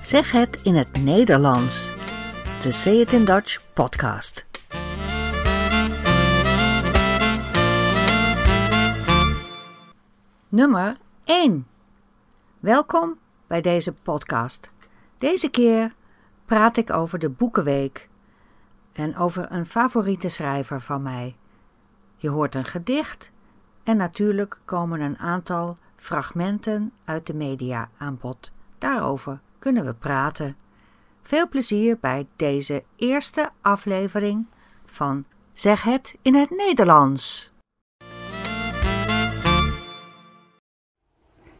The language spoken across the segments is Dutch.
Zeg het in het Nederlands. De Say It in Dutch podcast. Nummer 1. Welkom bij deze podcast. Deze keer praat ik over de Boekenweek en over een favoriete schrijver van mij. Je hoort een gedicht en natuurlijk komen een aantal fragmenten uit de media aan bod. Daarover kunnen we praten. Veel plezier bij deze eerste aflevering van Zeg het in het Nederlands.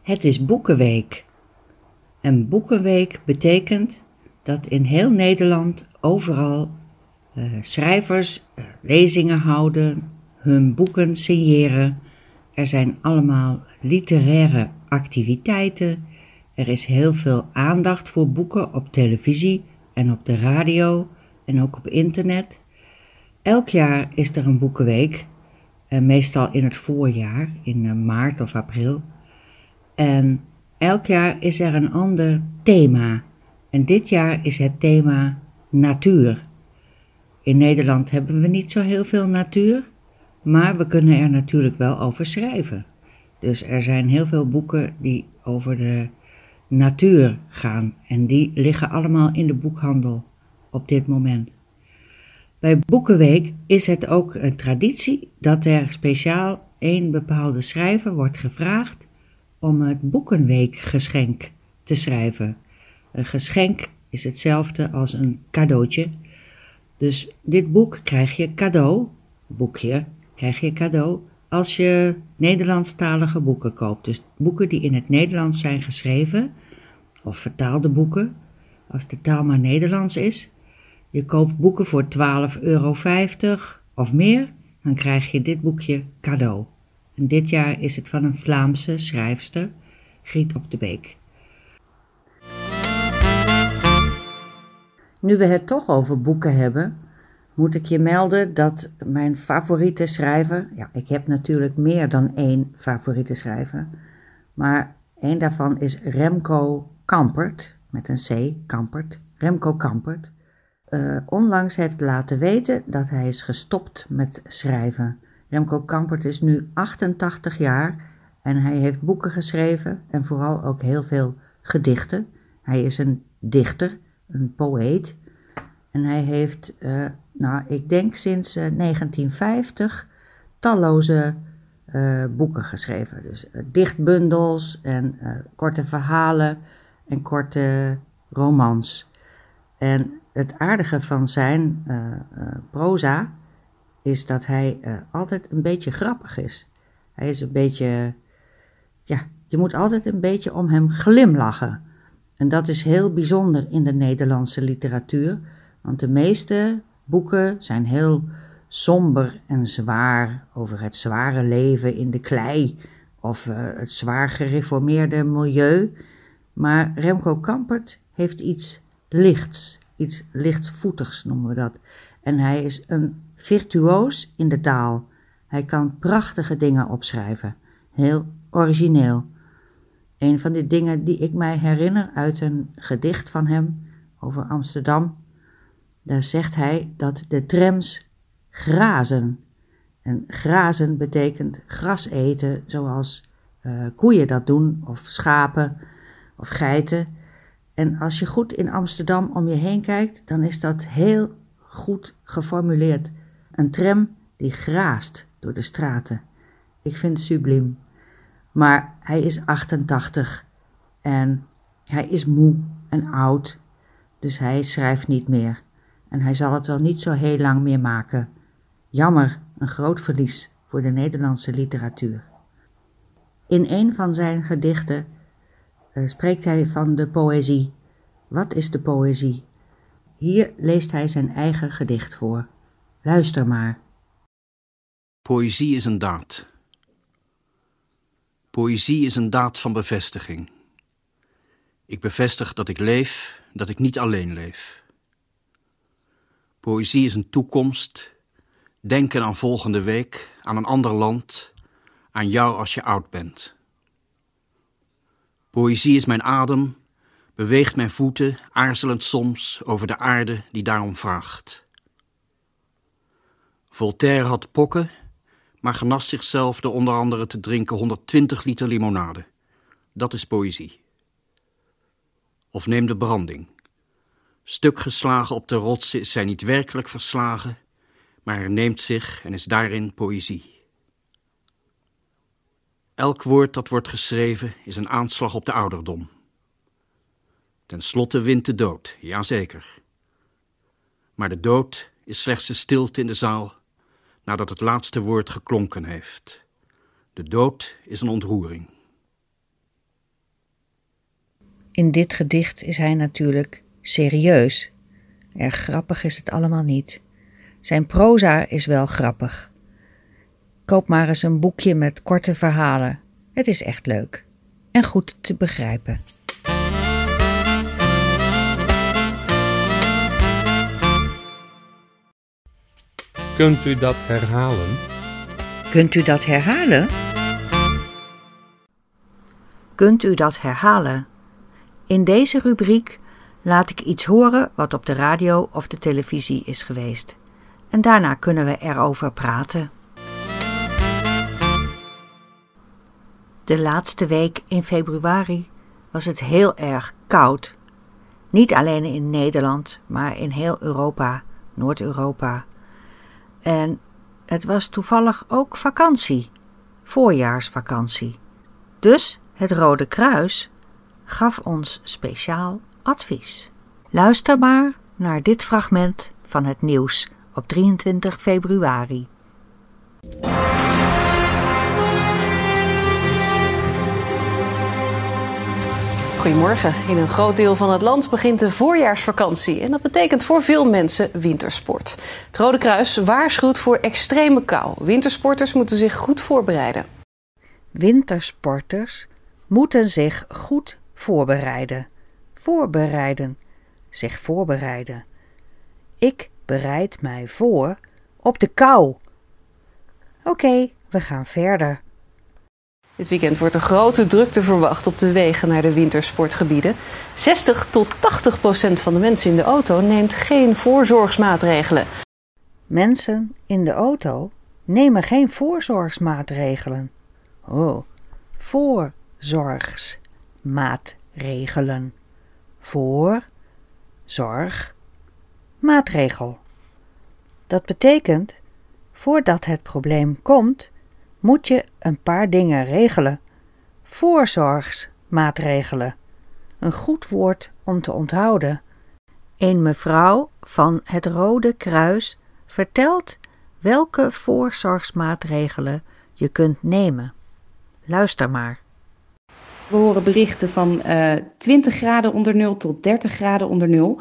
Het is Boekenweek. En Boekenweek betekent dat in heel Nederland overal uh, schrijvers uh, lezingen houden, hun boeken signeren. Er zijn allemaal literaire activiteiten. Er is heel veel aandacht voor boeken op televisie en op de radio en ook op internet. Elk jaar is er een boekenweek, uh, meestal in het voorjaar, in maart of april. En elk jaar is er een ander thema. En dit jaar is het thema natuur. In Nederland hebben we niet zo heel veel natuur, maar we kunnen er natuurlijk wel over schrijven. Dus er zijn heel veel boeken die over de natuur gaan en die liggen allemaal in de boekhandel op dit moment. Bij Boekenweek is het ook een traditie dat er speciaal een bepaalde schrijver wordt gevraagd om het Boekenweekgeschenk te schrijven. Een geschenk is hetzelfde als een cadeautje. Dus dit boek krijg je cadeau, boekje krijg je cadeau, als je Nederlandstalige boeken koopt. Dus boeken die in het Nederlands zijn geschreven, of vertaalde boeken, als de taal maar Nederlands is. Je koopt boeken voor 12,50 euro of meer, dan krijg je dit boekje cadeau. En dit jaar is het van een Vlaamse schrijfster, Griet op de Beek. Nu we het toch over boeken hebben, moet ik je melden dat mijn favoriete schrijver, ja, ik heb natuurlijk meer dan één favoriete schrijver, maar één daarvan is Remco Kampert, met een C, Kampert, Remco Kampert. Uh, onlangs heeft laten weten dat hij is gestopt met schrijven. Remco Kampert is nu 88 jaar en hij heeft boeken geschreven en vooral ook heel veel gedichten. Hij is een dichter, een poëet. En hij heeft, uh, nou, ik denk sinds uh, 1950 talloze uh, boeken geschreven. Dus dichtbundels en korte verhalen en korte romans. En het aardige van zijn proza is dat hij altijd een beetje grappig is. Hij is een beetje, ja, je moet altijd een beetje om hem glimlachen. En dat is heel bijzonder in de Nederlandse literatuur, want de meeste boeken zijn heel somber en zwaar over het zware leven in de klei of uh, het zwaar gereformeerde milieu. Maar Remco Kampert heeft iets lichts, iets lichtvoetigs noemen we dat. En hij is een virtuoos in de taal. Hij kan prachtige dingen opschrijven, heel origineel. Een van de dingen die ik mij herinner uit een gedicht van hem over Amsterdam, daar zegt hij dat de trams grazen. En grazen betekent gras eten, zoals uh, koeien dat doen, of schapen of geiten. En als je goed in Amsterdam om je heen kijkt, dan is dat heel goed geformuleerd. Een tram die graast door de straten. Ik vind het subliem. Maar hij is 88 en hij is moe en oud, dus hij schrijft niet meer. En hij zal het wel niet zo heel lang meer maken. Jammer, een groot verlies voor de Nederlandse literatuur. In een van zijn gedichten uh, spreekt hij van de poëzie. Wat is de poëzie? Hier leest hij zijn eigen gedicht voor. Luister maar. Poëzie is een daad. Poëzie is een daad van bevestiging. Ik bevestig dat ik leef, dat ik niet alleen leef. Poëzie is een toekomst, denken aan volgende week, aan een ander land, aan jou als je oud bent. Poëzie is mijn adem, beweegt mijn voeten aarzelend soms over de aarde die daarom vraagt. Voltaire had pokken, maar genas zichzelf door onder andere te drinken 120 liter limonade. Dat is poëzie. Of neem de branding. Stuk geslagen op de rotsen is zij niet werkelijk verslagen, maar herneemt zich en is daarin poëzie. Elk woord dat wordt geschreven is een aanslag op de ouderdom. Ten slotte wint de dood, jazeker. Maar de dood is slechts de stilte in de zaal nadat het laatste woord geklonken heeft. De dood is een ontroering. In dit gedicht is hij natuurlijk serieus. Erg grappig is het allemaal niet. Zijn proza is wel grappig. Koop maar eens een boekje met korte verhalen. Het is echt leuk en goed te begrijpen. Kunt u dat herhalen? Kunt u dat herhalen? Kunt u dat herhalen? In deze rubriek laat ik iets horen wat op de radio of de televisie is geweest. En daarna kunnen we erover praten. De laatste week in februari was het heel erg koud. Niet alleen in Nederland, maar in heel Europa, Noord-Europa. En het was toevallig ook vakantie, voorjaarsvakantie. Dus het Rode Kruis gaf ons speciaal advies. Luister maar naar dit fragment van het nieuws op 23 februari. Goedemorgen. In een groot deel van het land begint de voorjaarsvakantie. En dat betekent voor veel mensen wintersport. Het Rode Kruis waarschuwt voor extreme kou. Wintersporters moeten zich goed voorbereiden. Wintersporters moeten zich goed voorbereiden. Voorbereiden. Zich voorbereiden. Ik bereid mij voor op de kou. Oké, we gaan verder. Dit weekend wordt er grote drukte verwacht op de wegen naar de wintersportgebieden. 60 tot 80 procent van de mensen in de auto neemt geen voorzorgsmaatregelen. Mensen in de auto nemen geen voorzorgsmaatregelen. Oh, voorzorgsmaatregelen. Voor, zorg, maatregel. Dat betekent, voordat het probleem komt, moet je een paar dingen regelen. Voorzorgsmaatregelen. Een goed woord om te onthouden. Een mevrouw van het Rode Kruis vertelt welke voorzorgsmaatregelen je kunt nemen. Luister maar. We horen berichten van uh, 20 graden onder nul tot 30 graden onder nul.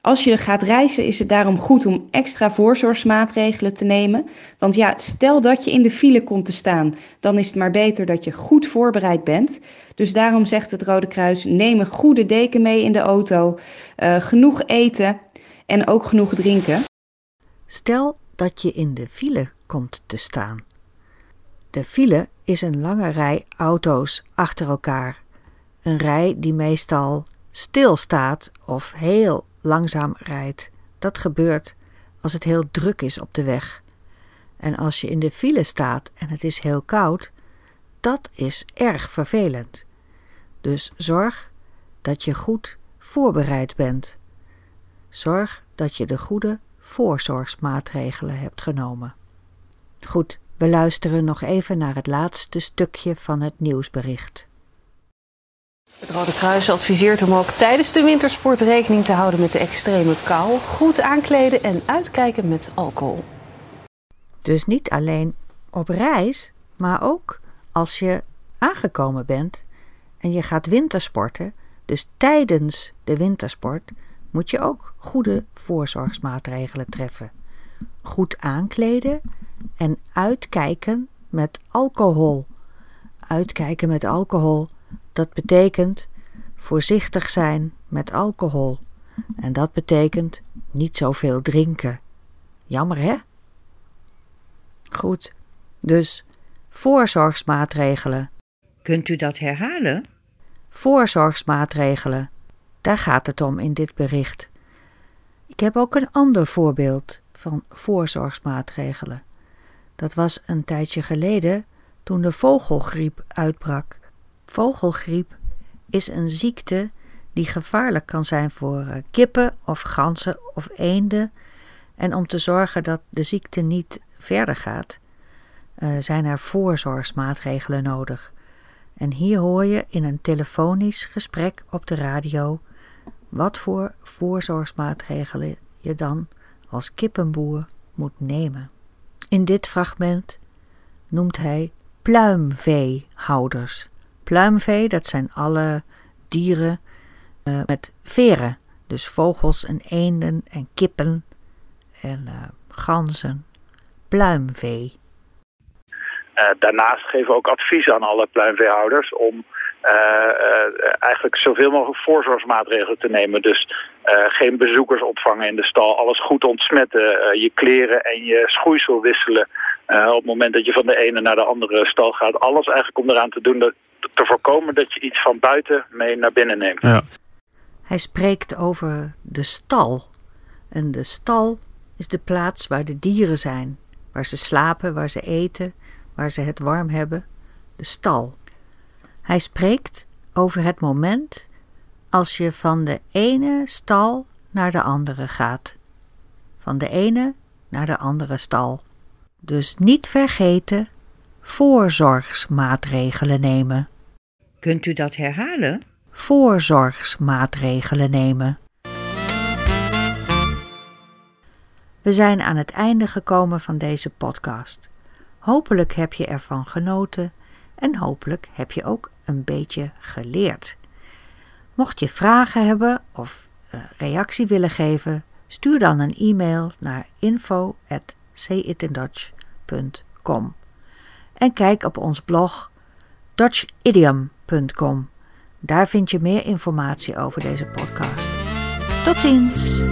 Als je gaat reizen is het daarom goed om extra voorzorgsmaatregelen te nemen. Want ja, stel dat je in de file komt te staan, dan is het maar beter dat je goed voorbereid bent. Dus daarom zegt het Rode Kruis: neem een goede deken mee in de auto, uh, genoeg eten en ook genoeg drinken. Stel dat je in de file komt te staan. De file is een lange rij auto's achter elkaar. Een rij die meestal stilstaat of heel langzaam rijdt. Dat gebeurt als het heel druk is op de weg. En als je in de file staat en het is heel koud, dat is erg vervelend. Dus zorg dat je goed voorbereid bent. Zorg dat je de goede voorzorgsmaatregelen hebt genomen. Goed, we luisteren nog even naar het laatste stukje van het nieuwsbericht. Het Rode Kruis adviseert om ook tijdens de wintersport rekening te houden met de extreme kou, goed aankleden en uitkijken met alcohol. Dus niet alleen op reis, maar ook als je aangekomen bent en je gaat wintersporten, dus tijdens de wintersport, moet je ook goede voorzorgsmaatregelen treffen. Goed aankleden en uitkijken met alcohol. Uitkijken met alcohol dat betekent voorzichtig zijn met alcohol. En dat betekent niet zoveel drinken. Jammer hè? Goed, dus voorzorgsmaatregelen. Kunt u dat herhalen? Voorzorgsmaatregelen. Daar gaat het om in dit bericht. Ik heb ook een ander voorbeeld van voorzorgsmaatregelen. Dat was een tijdje geleden toen de vogelgriep uitbrak. Vogelgriep is een ziekte die gevaarlijk kan zijn voor eh, kippen of ganzen of eenden. En om te zorgen dat de ziekte niet verder gaat, uh, zijn er voorzorgsmaatregelen nodig. En hier hoor je in een telefonisch gesprek op de radio wat voor voorzorgsmaatregelen je dan als kippenboer moet nemen. In dit fragment noemt hij pluimveehouders. Pluimvee, dat zijn alle dieren uh, met veren. Dus vogels en eenden en kippen en uh, ganzen. Pluimvee. Uh, daarnaast geven we ook advies aan alle pluimveehouders om eigenlijk zoveel mogelijk voorzorgsmaatregelen te nemen. Dus geen bezoekers ontvangen in de stal, alles goed ontsmetten, je kleren en je schoeisel wisselen op het moment dat je van de ene naar de andere stal gaat. Alles eigenlijk om eraan te doen dat, te voorkomen dat je iets van buiten mee naar binnen neemt. Ja. Hij spreekt over de stal. En de stal is de plaats waar de dieren zijn, waar ze slapen, waar ze eten, waar ze het warm hebben. De stal. Hij spreekt over het moment als je van de ene stal naar de andere gaat. Van de ene naar de andere stal. Dus niet vergeten voorzorgsmaatregelen nemen. Kunt u dat herhalen? Voorzorgsmaatregelen nemen. We zijn aan het einde gekomen van deze podcast. Hopelijk heb je ervan genoten en hopelijk heb je ook een beetje geleerd. Mocht je vragen hebben of uh, reactie willen geven, stuur dan een e-mail naar info@sayitindutch.com en kijk op ons blog dutchidiom.com. Daar vind je meer informatie over deze podcast. Tot ziens!